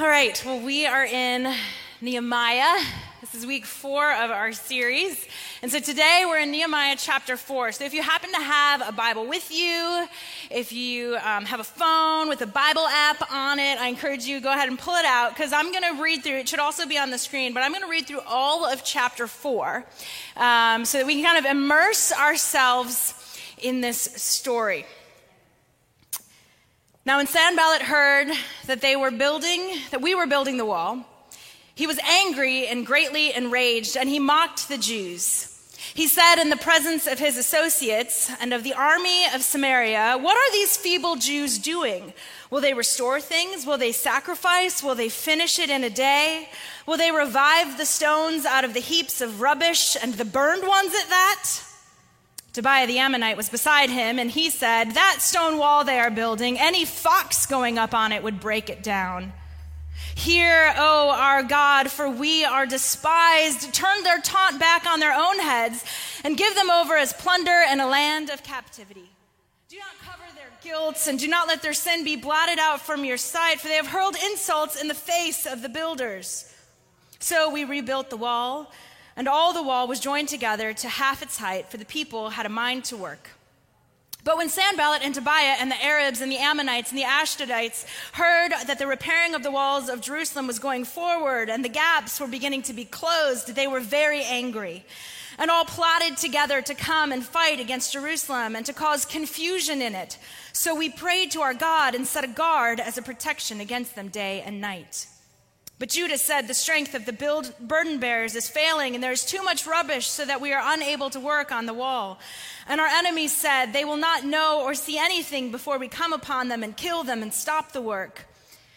All right, well, we are in Nehemiah. This is week four of our series. And so today we're in Nehemiah chapter four. So if you happen to have a Bible with you, if you um, have a phone with a Bible app on it, I encourage you go ahead and pull it out because I'm going to read through. It should also be on the screen, but I'm going to read through all of chapter four um, so that we can kind of immerse ourselves in this story. Now, when Sanballat heard that they were building, that we were building the wall, he was angry and greatly enraged, and he mocked the Jews. He said in the presence of his associates and of the army of Samaria, What are these feeble Jews doing? Will they restore things? Will they sacrifice? Will they finish it in a day? Will they revive the stones out of the heaps of rubbish and the burned ones at that? Tobiah the Ammonite was beside him, and he said, That stone wall they are building, any fox going up on it would break it down. Hear, O our God, for we are despised. Turn their taunt back on their own heads, and give them over as plunder and a land of captivity. Do not cover their guilt, and do not let their sin be blotted out from your sight, for they have hurled insults in the face of the builders. So we rebuilt the wall and all the wall was joined together to half its height, for the people had a mind to work. But when Sanballat and Tobiah and the Arabs and the Ammonites and the Ashdodites heard that the repairing of the walls of Jerusalem was going forward and the gaps were beginning to be closed, they were very angry and all plotted together to come and fight against Jerusalem and to cause confusion in it. So we prayed to our God and set a guard as a protection against them day and night. But Judah said, The strength of the build, burden bearers is failing, and there is too much rubbish so that we are unable to work on the wall. And our enemies said, They will not know or see anything before we come upon them and kill them and stop the work.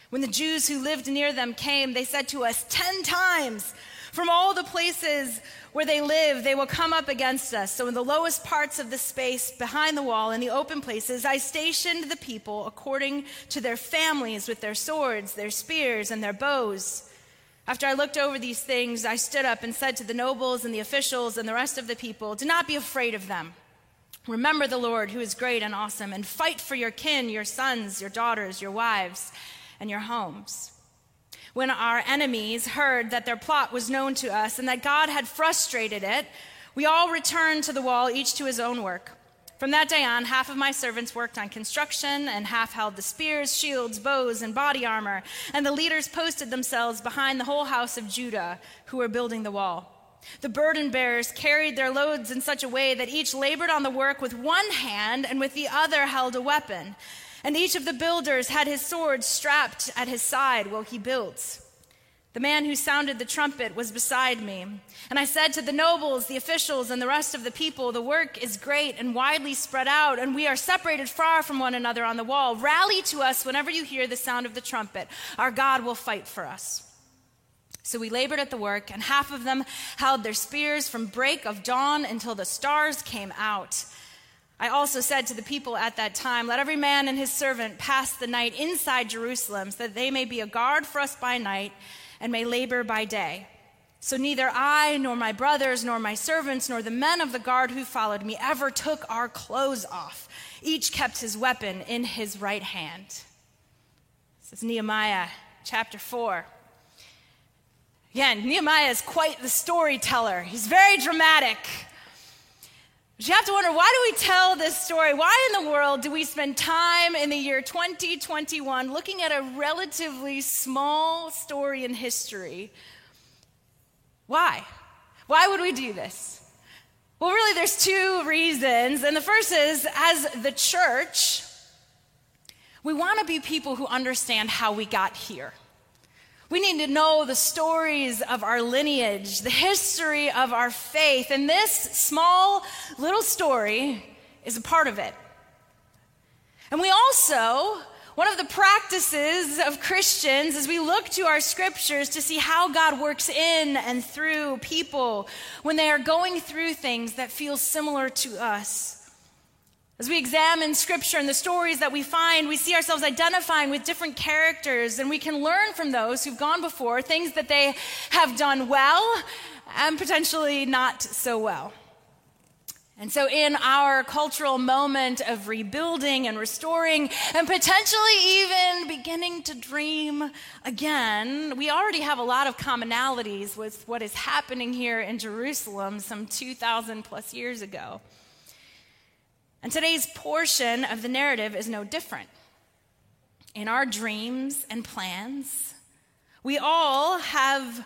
When the Jews who lived near them came, they said to us, Ten times from all the places where they live, they will come up against us. So, in the lowest parts of the space behind the wall, in the open places, I stationed the people according to their families with their swords, their spears, and their bows. After I looked over these things, I stood up and said to the nobles and the officials and the rest of the people, Do not be afraid of them. Remember the Lord, who is great and awesome, and fight for your kin, your sons, your daughters, your wives, and your homes when our enemies heard that their plot was known to us and that God had frustrated it, we all returned to the wall, each to his own work. From that day on, half of my servants worked on construction, and half held the spears, shields, bows, and body armor. And the leaders posted themselves behind the whole house of Judah who were building the wall. The burden bearers carried their loads in such a way that each labored on the work with one hand and with the other held a weapon. And each of the builders had his sword strapped at his side while he built. The man who sounded the trumpet was beside me. And I said to the nobles, the officials, and the rest of the people, The work is great and widely spread out, and we are separated far from one another on the wall. Rally to us whenever you hear the sound of the trumpet. Our God will fight for us. So we labored at the work, and half of them held their spears from break of dawn until the stars came out. I also said to the people at that time, Let every man and his servant pass the night inside Jerusalem, so that they may be a guard for us by night and may labor by day. So neither I, nor my brothers, nor my servants, nor the men of the guard who followed me ever took our clothes off. Each kept his weapon in his right hand. This is Nehemiah chapter 4. Again, Nehemiah is quite the storyteller. He's very dramatic. But you have to wonder why do we tell this story? Why in the world do we spend time in the year 2021 looking at a relatively small story in history? Why? Why would we do this? Well, really, there's two reasons. And the first is as the church, we want to be people who understand how we got here. We need to know the stories of our lineage, the history of our faith, and this small little story is a part of it. And we also, one of the practices of Christians is we look to our scriptures to see how God works in and through people when they are going through things that feel similar to us. As we examine scripture and the stories that we find, we see ourselves identifying with different characters, and we can learn from those who've gone before things that they have done well and potentially not so well. And so, in our cultural moment of rebuilding and restoring, and potentially even beginning to dream again, we already have a lot of commonalities with what is happening here in Jerusalem some 2,000 plus years ago. And today's portion of the narrative is no different. In our dreams and plans, we all have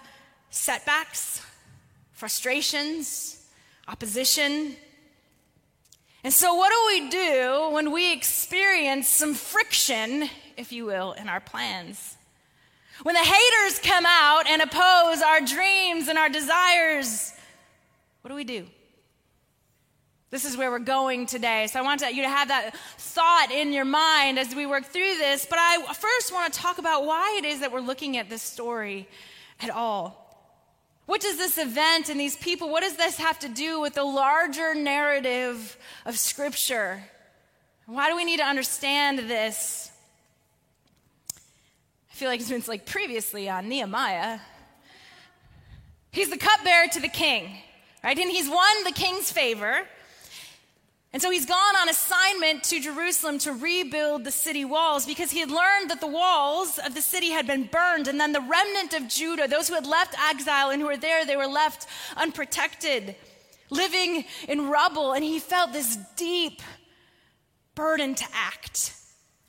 setbacks, frustrations, opposition and so, what do we do when we experience some friction, if you will, in our plans? When the haters come out and oppose our dreams and our desires, what do we do? This is where we're going today. So I want you to have that thought in your mind as we work through this. But I first want to talk about why it is that we're looking at this story at all. What does this event and these people, what does this have to do with the larger narrative of Scripture? Why do we need to understand this? I feel like it's been like previously on Nehemiah. He's the cupbearer to the king, right? And he's won the king's favor. And so he's gone on assignment to Jerusalem to rebuild the city walls because he had learned that the walls of the city had been burned. And then the remnant of Judah, those who had left exile and who were there, they were left unprotected, living in rubble. And he felt this deep burden to act.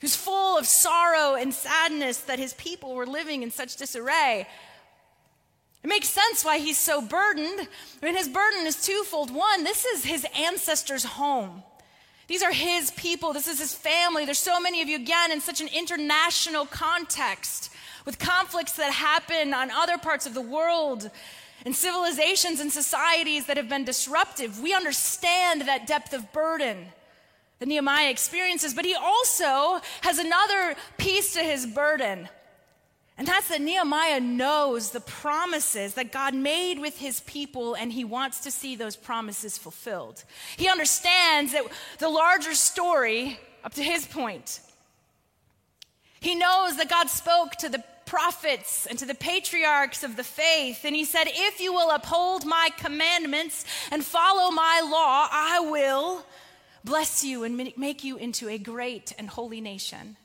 He was full of sorrow and sadness that his people were living in such disarray. It makes sense why he's so burdened. I mean, his burden is twofold. One, this is his ancestors' home. These are his people. This is his family. There's so many of you, again, in such an international context with conflicts that happen on other parts of the world and civilizations and societies that have been disruptive. We understand that depth of burden that Nehemiah experiences, but he also has another piece to his burden. And that's that Nehemiah knows the promises that God made with his people, and he wants to see those promises fulfilled. He understands that the larger story, up to his point, he knows that God spoke to the prophets and to the patriarchs of the faith, and he said, If you will uphold my commandments and follow my law, I will bless you and make you into a great and holy nation.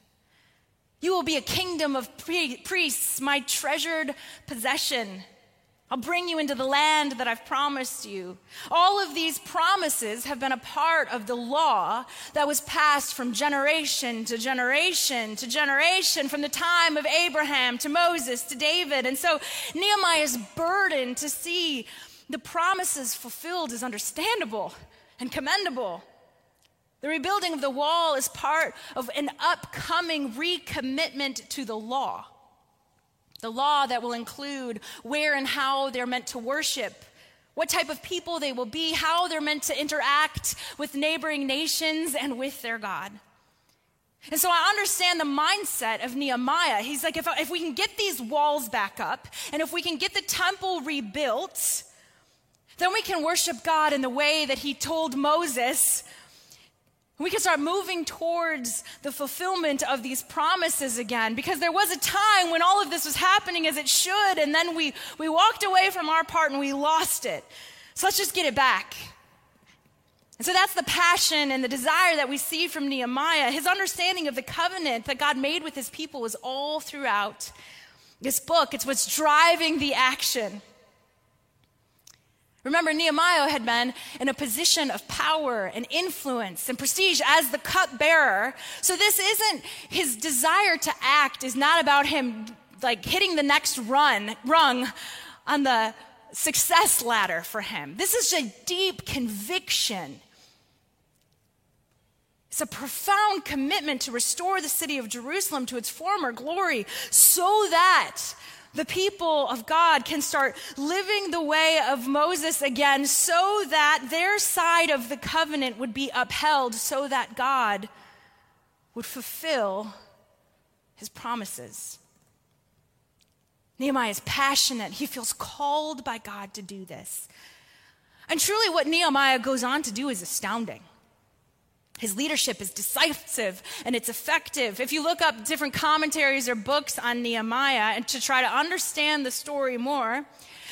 You will be a kingdom of priests, my treasured possession. I'll bring you into the land that I've promised you. All of these promises have been a part of the law that was passed from generation to generation to generation, from the time of Abraham to Moses to David. And so Nehemiah's burden to see the promises fulfilled is understandable and commendable. The rebuilding of the wall is part of an upcoming recommitment to the law. The law that will include where and how they're meant to worship, what type of people they will be, how they're meant to interact with neighboring nations and with their God. And so I understand the mindset of Nehemiah. He's like, if, if we can get these walls back up, and if we can get the temple rebuilt, then we can worship God in the way that he told Moses we can start moving towards the fulfillment of these promises again because there was a time when all of this was happening as it should, and then we, we walked away from our part and we lost it. So let's just get it back. And so that's the passion and the desire that we see from Nehemiah. His understanding of the covenant that God made with his people is all throughout this book, it's what's driving the action. Remember, Nehemiah had been in a position of power and influence and prestige as the cupbearer. So this isn't his desire to act is not about him like hitting the next run rung on the success ladder for him. This is a deep conviction. It's a profound commitment to restore the city of Jerusalem to its former glory so that the people of God can start living the way of Moses again so that their side of the covenant would be upheld, so that God would fulfill his promises. Nehemiah is passionate. He feels called by God to do this. And truly, what Nehemiah goes on to do is astounding. His leadership is decisive and it's effective. If you look up different commentaries or books on Nehemiah and to try to understand the story more,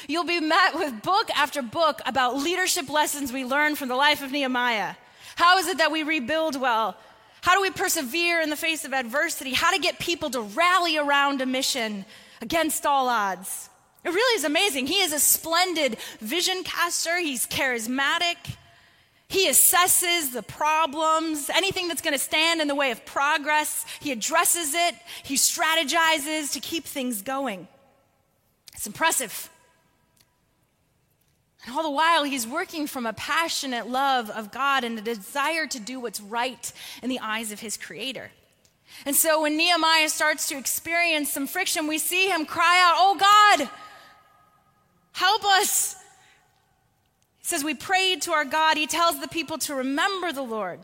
You'll be met with book after book about leadership lessons we learn from the life of Nehemiah. How is it that we rebuild well? How do we persevere in the face of adversity? How to get people to rally around a mission against all odds. It really is amazing. He is a splendid vision caster, he's charismatic. He assesses the problems, anything that's going to stand in the way of progress. He addresses it. He strategizes to keep things going. It's impressive. And all the while, he's working from a passionate love of God and a desire to do what's right in the eyes of his creator. And so when Nehemiah starts to experience some friction, we see him cry out, Oh God, help us. Says, We prayed to our God. He tells the people to remember the Lord.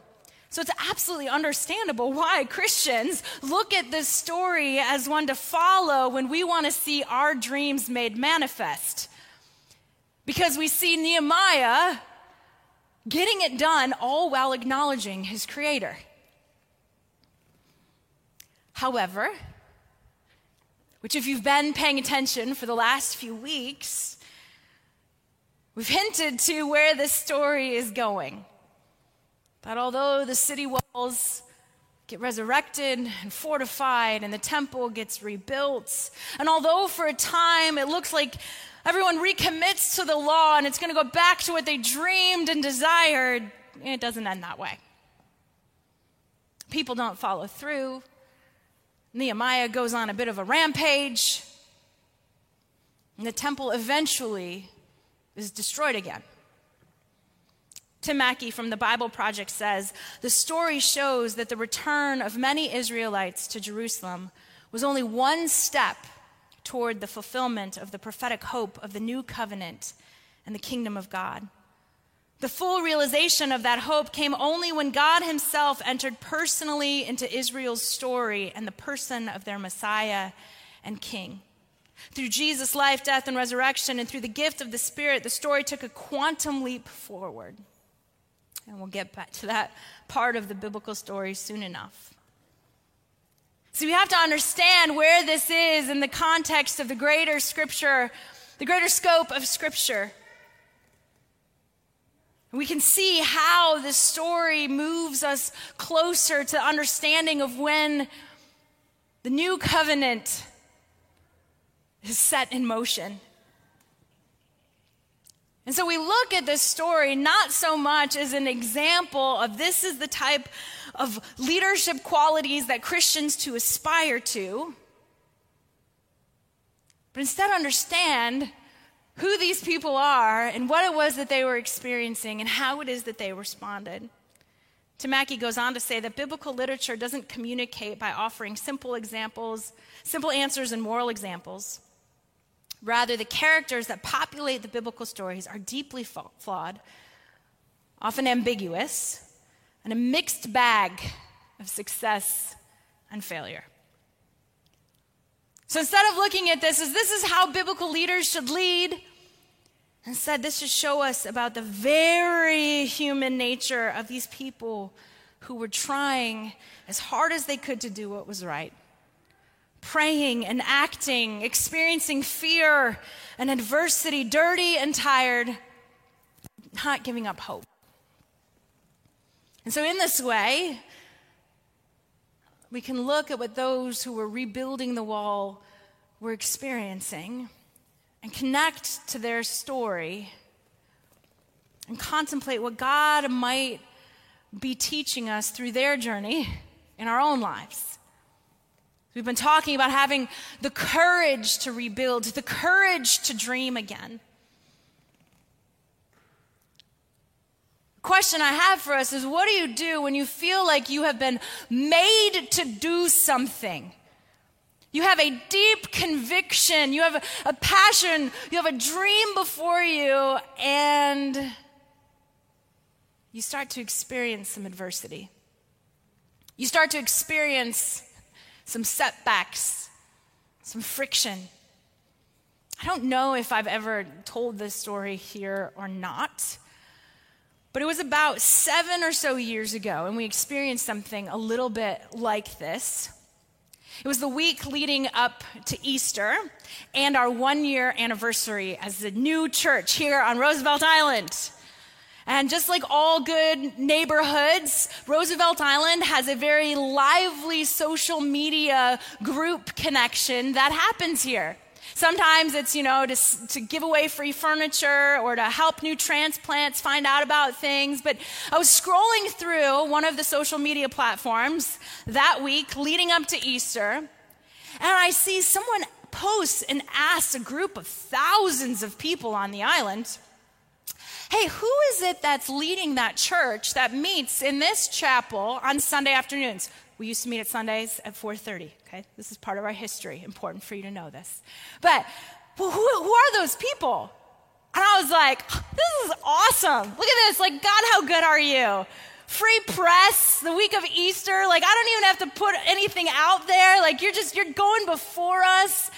So it's absolutely understandable why Christians look at this story as one to follow when we want to see our dreams made manifest. Because we see Nehemiah getting it done all while acknowledging his creator. However, which, if you've been paying attention for the last few weeks, we've hinted to where this story is going. That although the city walls get resurrected and fortified and the temple gets rebuilt, and although for a time it looks like everyone recommits to the law and it's going to go back to what they dreamed and desired, it doesn't end that way. People don't follow through. Nehemiah goes on a bit of a rampage, and the temple eventually is destroyed again. Tim Mackie from the Bible Project says the story shows that the return of many Israelites to Jerusalem was only one step toward the fulfillment of the prophetic hope of the new covenant and the kingdom of God. The full realization of that hope came only when God Himself entered personally into Israel's story and the person of their Messiah and King. Through Jesus' life, death, and resurrection, and through the gift of the Spirit, the story took a quantum leap forward. And we'll get back to that part of the biblical story soon enough. So we have to understand where this is in the context of the greater scripture, the greater scope of scripture. We can see how this story moves us closer to understanding of when the new covenant is set in motion. And so we look at this story not so much as an example of this is the type of leadership qualities that Christians to aspire to, but instead understand who these people are and what it was that they were experiencing and how it is that they responded. Tim Mackie goes on to say that biblical literature doesn't communicate by offering simple examples, simple answers, and moral examples. Rather, the characters that populate the biblical stories are deeply flawed, often ambiguous, and a mixed bag of success and failure. So instead of looking at this as this is how biblical leaders should lead, instead, this should show us about the very human nature of these people who were trying as hard as they could to do what was right praying and acting, experiencing fear and adversity, dirty and tired, not giving up hope. And so, in this way, we can look at what those who were rebuilding the wall were experiencing and connect to their story and contemplate what God might be teaching us through their journey in our own lives. We've been talking about having the courage to rebuild, the courage to dream again. Question I have for us is what do you do when you feel like you have been made to do something? You have a deep conviction, you have a, a passion, you have a dream before you, and you start to experience some adversity. You start to experience some setbacks, some friction. I don't know if I've ever told this story here or not, but it was about seven or so years ago, and we experienced something a little bit like this. It was the week leading up to Easter and our one year anniversary as the new church here on Roosevelt Island. And just like all good neighborhoods, Roosevelt Island has a very lively social media group connection that happens here. Sometimes it's, you know, to, to give away free furniture or to help new transplants find out about things. But I was scrolling through one of the social media platforms that week leading up to Easter, and I see someone post and ask a group of thousands of people on the island, Hey, who is it that's leading that church that meets in this chapel on Sunday afternoons? We used to meet at Sundays at 4:30. Okay, this is part of our history. Important for you to know this. But well, who, who are those people? And I was like, this is awesome. Look at this. Like, God, how good are you? Free press the week of Easter. Like, I don't even have to put anything out there. Like, you're just, you're going before us.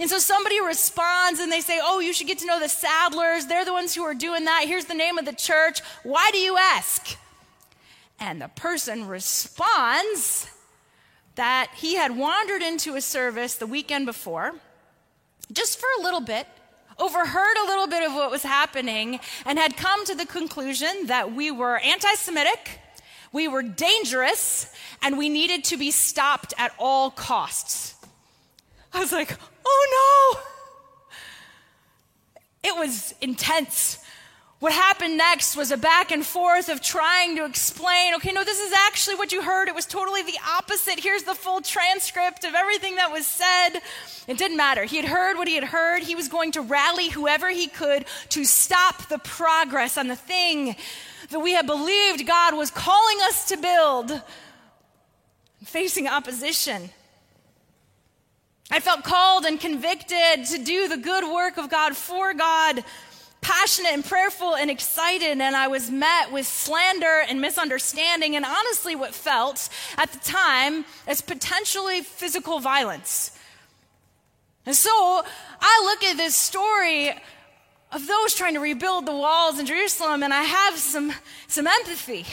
And so somebody responds and they say, Oh, you should get to know the Sadlers. They're the ones who are doing that. Here's the name of the church. Why do you ask? And the person responds that he had wandered into a service the weekend before, just for a little bit, overheard a little bit of what was happening, and had come to the conclusion that we were anti Semitic, we were dangerous, and we needed to be stopped at all costs. I was like, oh no! It was intense. What happened next was a back and forth of trying to explain, okay, no, this is actually what you heard. It was totally the opposite. Here's the full transcript of everything that was said. It didn't matter. He had heard what he had heard. He was going to rally whoever he could to stop the progress on the thing that we had believed God was calling us to build, facing opposition. I felt called and convicted to do the good work of God for God passionate and prayerful and excited, and I was met with slander and misunderstanding, and honestly, what felt at the time as potentially physical violence. And so I look at this story of those trying to rebuild the walls in Jerusalem, and I have some, some empathy.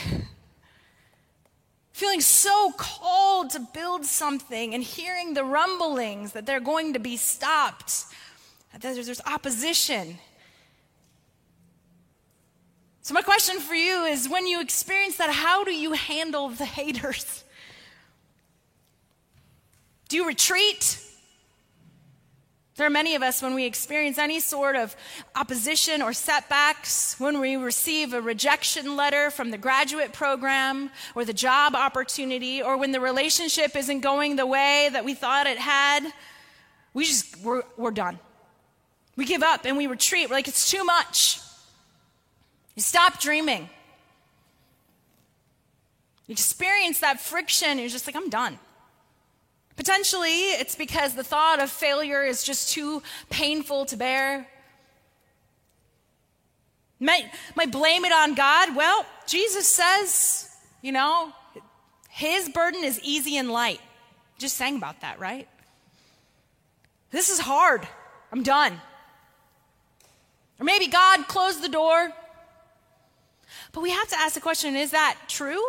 Feeling so called to build something and hearing the rumblings that they're going to be stopped, that there's, there's opposition. So, my question for you is when you experience that, how do you handle the haters? Do you retreat? There are many of us when we experience any sort of opposition or setbacks, when we receive a rejection letter from the graduate program or the job opportunity, or when the relationship isn't going the way that we thought it had, we just, we're, we're done. We give up and we retreat. We're like, it's too much. You stop dreaming. You experience that friction, you're just like, I'm done. Potentially, it's because the thought of failure is just too painful to bear. Might, might blame it on God. Well, Jesus says, you know, his burden is easy and light. Just sang about that, right? This is hard. I'm done. Or maybe God closed the door. But we have to ask the question is that true?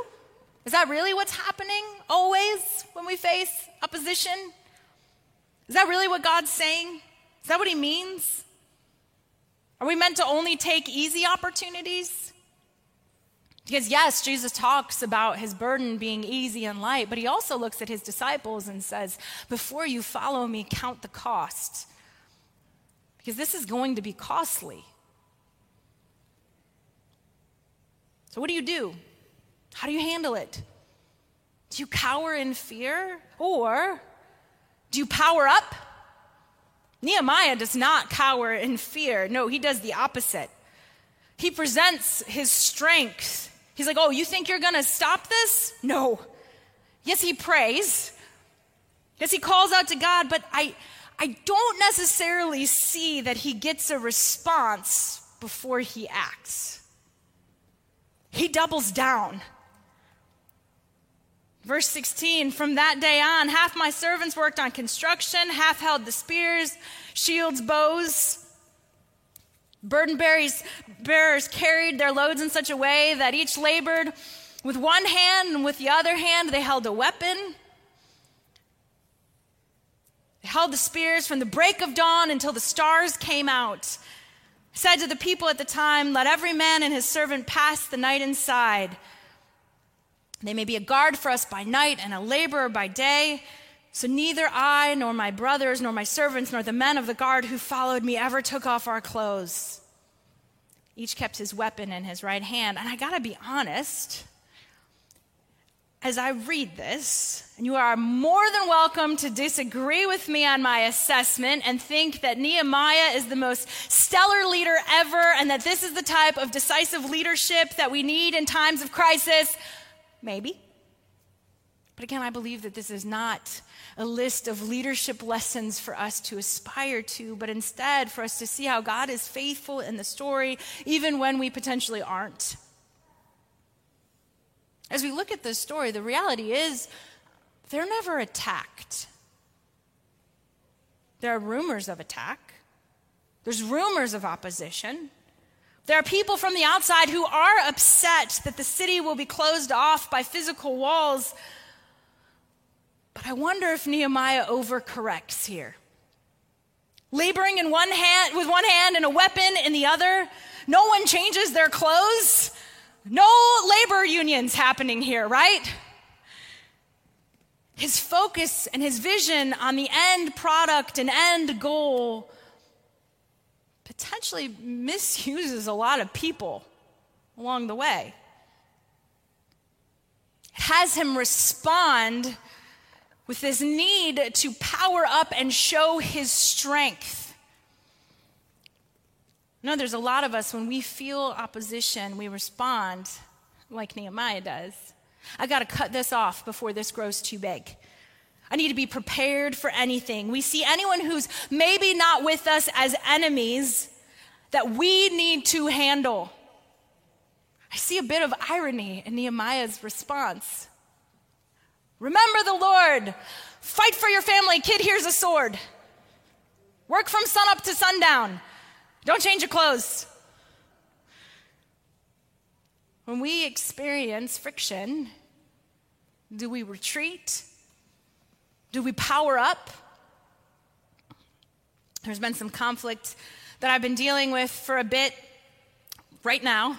Is that really what's happening always when we face opposition? Is that really what God's saying? Is that what He means? Are we meant to only take easy opportunities? Because, yes, Jesus talks about his burden being easy and light, but he also looks at his disciples and says, Before you follow me, count the cost. Because this is going to be costly. So, what do you do? How do you handle it? Do you cower in fear or do you power up? Nehemiah does not cower in fear. No, he does the opposite. He presents his strength. He's like, Oh, you think you're going to stop this? No. Yes, he prays. Yes, he calls out to God, but I, I don't necessarily see that he gets a response before he acts. He doubles down. Verse 16, from that day on, half my servants worked on construction, half held the spears, shields, bows. Burden bearers, carried their loads in such a way that each labored with one hand, and with the other hand, they held a weapon. They held the spears from the break of dawn until the stars came out. Said to the people at the time, Let every man and his servant pass the night inside. They may be a guard for us by night and a laborer by day. So neither I, nor my brothers, nor my servants, nor the men of the guard who followed me ever took off our clothes. Each kept his weapon in his right hand. And I gotta be honest, as I read this, and you are more than welcome to disagree with me on my assessment and think that Nehemiah is the most stellar leader ever and that this is the type of decisive leadership that we need in times of crisis. Maybe. But again, I believe that this is not a list of leadership lessons for us to aspire to, but instead for us to see how God is faithful in the story, even when we potentially aren't. As we look at this story, the reality is they're never attacked. There are rumors of attack, there's rumors of opposition. There are people from the outside who are upset that the city will be closed off by physical walls. But I wonder if Nehemiah overcorrects here. Laboring in one hand, with one hand and a weapon in the other, no one changes their clothes. No labor unions happening here, right? His focus and his vision on the end product and end goal potentially misuses a lot of people along the way. It has him respond with this need to power up and show his strength. No, there's a lot of us, when we feel opposition, we respond like Nehemiah does. I got to cut this off before this grows too big. I need to be prepared for anything. We see anyone who's maybe not with us as enemies that we need to handle. I see a bit of irony in Nehemiah's response. Remember the Lord. Fight for your family. Kid, here's a sword. Work from sunup to sundown. Don't change your clothes. When we experience friction, do we retreat? Do we power up? There's been some conflict that I've been dealing with for a bit right now.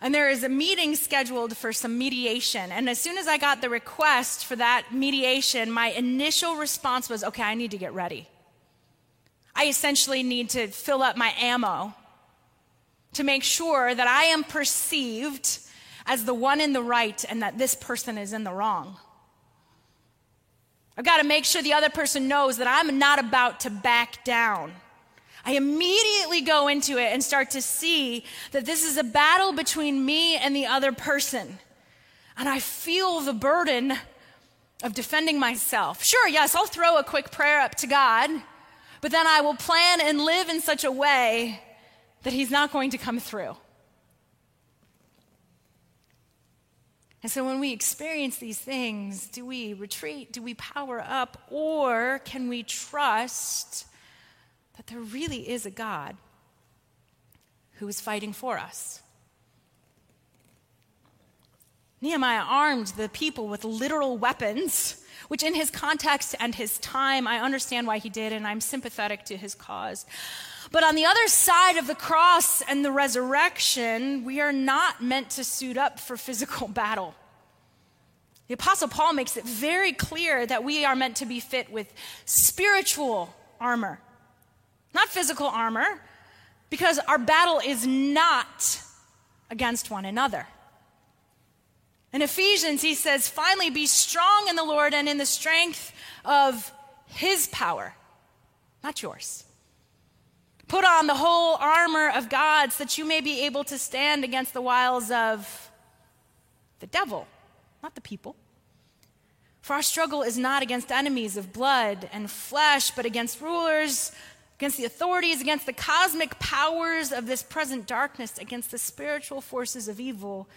And there is a meeting scheduled for some mediation. And as soon as I got the request for that mediation, my initial response was okay, I need to get ready. I essentially need to fill up my ammo to make sure that I am perceived as the one in the right and that this person is in the wrong. I've got to make sure the other person knows that I'm not about to back down. I immediately go into it and start to see that this is a battle between me and the other person. And I feel the burden of defending myself. Sure, yes, I'll throw a quick prayer up to God but then I will plan and live in such a way that He's not going to come through. And so when we experience these things, do we retreat? Do we power up? Or can we trust that there really is a God who is fighting for us? Nehemiah armed the people with literal weapons which in his context and his time, I understand why he did, and I'm sympathetic to his cause. But on the other side of the cross and the resurrection, we are not meant to suit up for physical battle. The Apostle Paul makes it very clear that we are meant to be fit with spiritual armor, not physical armor, because our battle is not against one another. In Ephesians, he says, finally be strong in the Lord and in the strength of his power, not yours. Put on the whole armor of God so that you may be able to stand against the wiles of the devil, not the people. For our struggle is not against enemies of blood and flesh, but against rulers, against the authorities, against the cosmic powers of this present darkness, against the spiritual forces of evil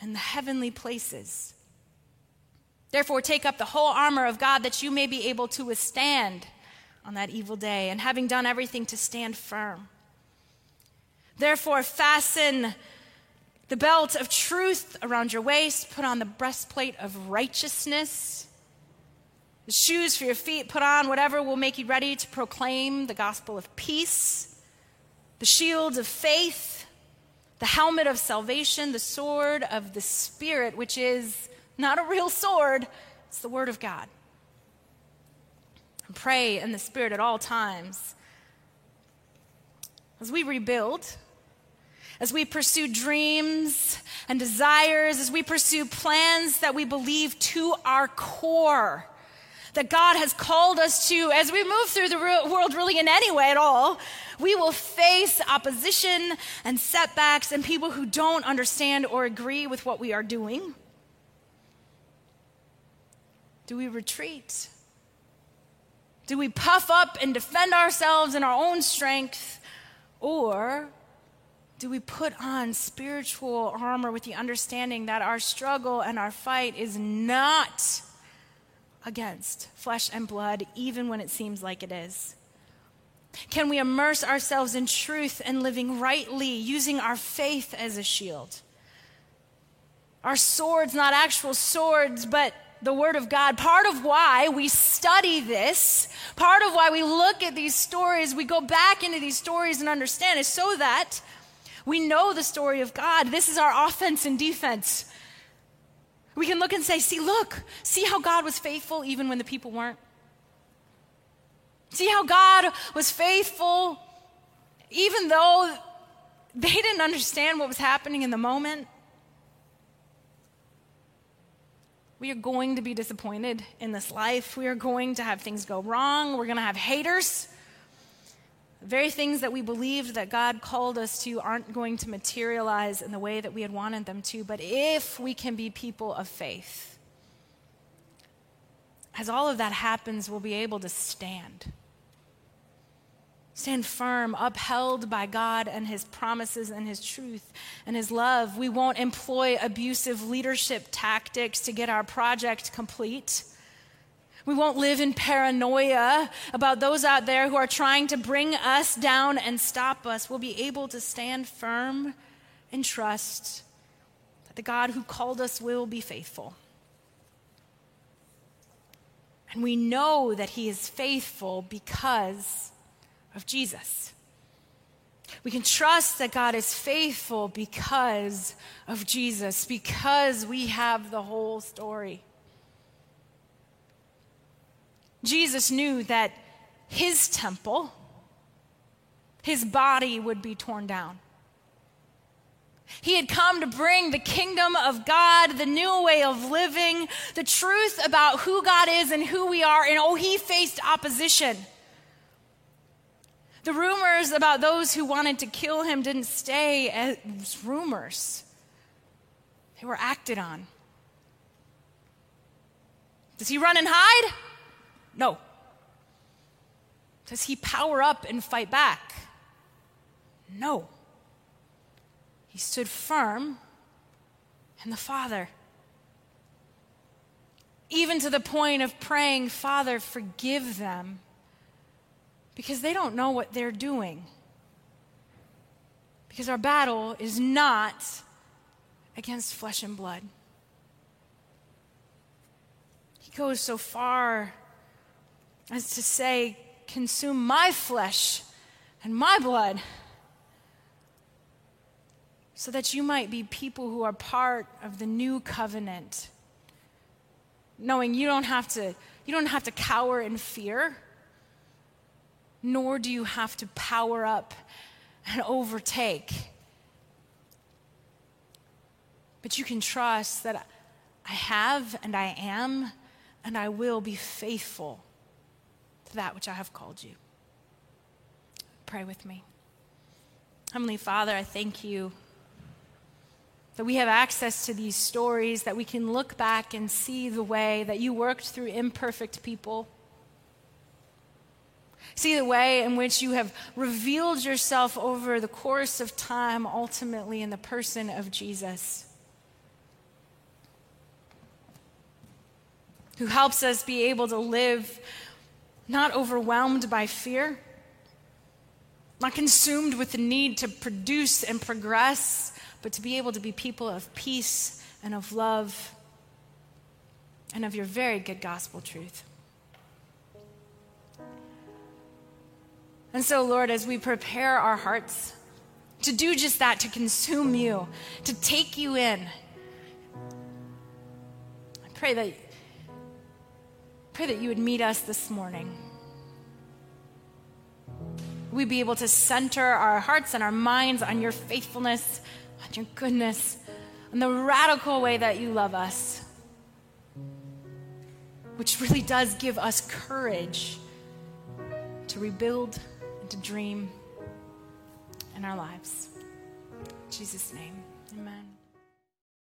and the heavenly places. Therefore, take up the whole armor of God that you may be able to withstand on that evil day, and having done everything to stand firm. Therefore, fasten the belt of truth around your waist, put on the breastplate of righteousness. The shoes for your feet, put on whatever will make you ready to proclaim the gospel of peace, the shield of faith, the helmet of salvation, the sword of the Spirit, which is not a real sword, it's the Word of God. And pray in the Spirit at all times. As we rebuild, as we pursue dreams and desires, as we pursue plans that we believe to our core, that God has called us to, as we move through the world really in any way at all, we will face opposition and setbacks and people who don't understand or agree with what we are doing. Do we retreat? Do we puff up and defend ourselves in our own strength? Or do we put on spiritual armor with the understanding that our struggle and our fight is not against flesh and blood, even when it seems like it is? Can we immerse ourselves in truth and living rightly, using our faith as a shield? Our swords, not actual swords, but the Word of God. Part of why we study this, part of why we look at these stories, we go back into these stories and understand is so that we know the story of God. This is our offense and defense. We can look and say, see, look, see how God was faithful even when the people weren't. See how God was faithful even though they didn't understand what was happening in the moment. We are going to be disappointed in this life. We are going to have things go wrong. We're going to have haters. The very things that we believed that God called us to aren't going to materialize in the way that we had wanted them to. But if we can be people of faith, as all of that happens, we'll be able to stand. Stand firm, upheld by God and His promises and His truth and His love. We won't employ abusive leadership tactics to get our project complete. We won't live in paranoia about those out there who are trying to bring us down and stop us. We'll be able to stand firm and trust that the God who called us will be faithful. And we know that He is faithful because of Jesus. We can trust that God is faithful because of Jesus, because we have the whole story. Jesus knew that his temple, his body would be torn down. He had come to bring the kingdom of God, the new way of living, the truth about who God is and who we are. And oh, he faced opposition. The rumors about those who wanted to kill him didn't stay as rumors, they were acted on. Does he run and hide? No. Does he power up and fight back? No. He stood firm in the Father. Even to the point of praying, Father, forgive them because they don't know what they're doing. Because our battle is not against flesh and blood. He goes so far as to say, Consume my flesh and my blood, so that you might be people who are part of the new covenant. Knowing you don't have to, you don't have to cower in fear nor do you have to power up and overtake. But you can trust that I have and I am and I will be faithful to that which I have called you. Pray with me. Heavenly Father, I thank you that we have access to these stories, that we can look back and see the way that you worked through imperfect people See the way in which you have revealed yourself over the course of time, ultimately in the person of Jesus, who helps us be able to live not overwhelmed by fear, not consumed with the need to produce and progress, but to be able to be people of peace and of love and of your very good gospel truth. And so, Lord, as we prepare our hearts to do just that, to consume you, to take you in, I pray that, pray that you would meet us this morning. We'd be able to center our hearts and our minds on your faithfulness, on your goodness, on the radical way that you love us, which really does give us courage to rebuild to dream in our lives. In Jesus' name, amen.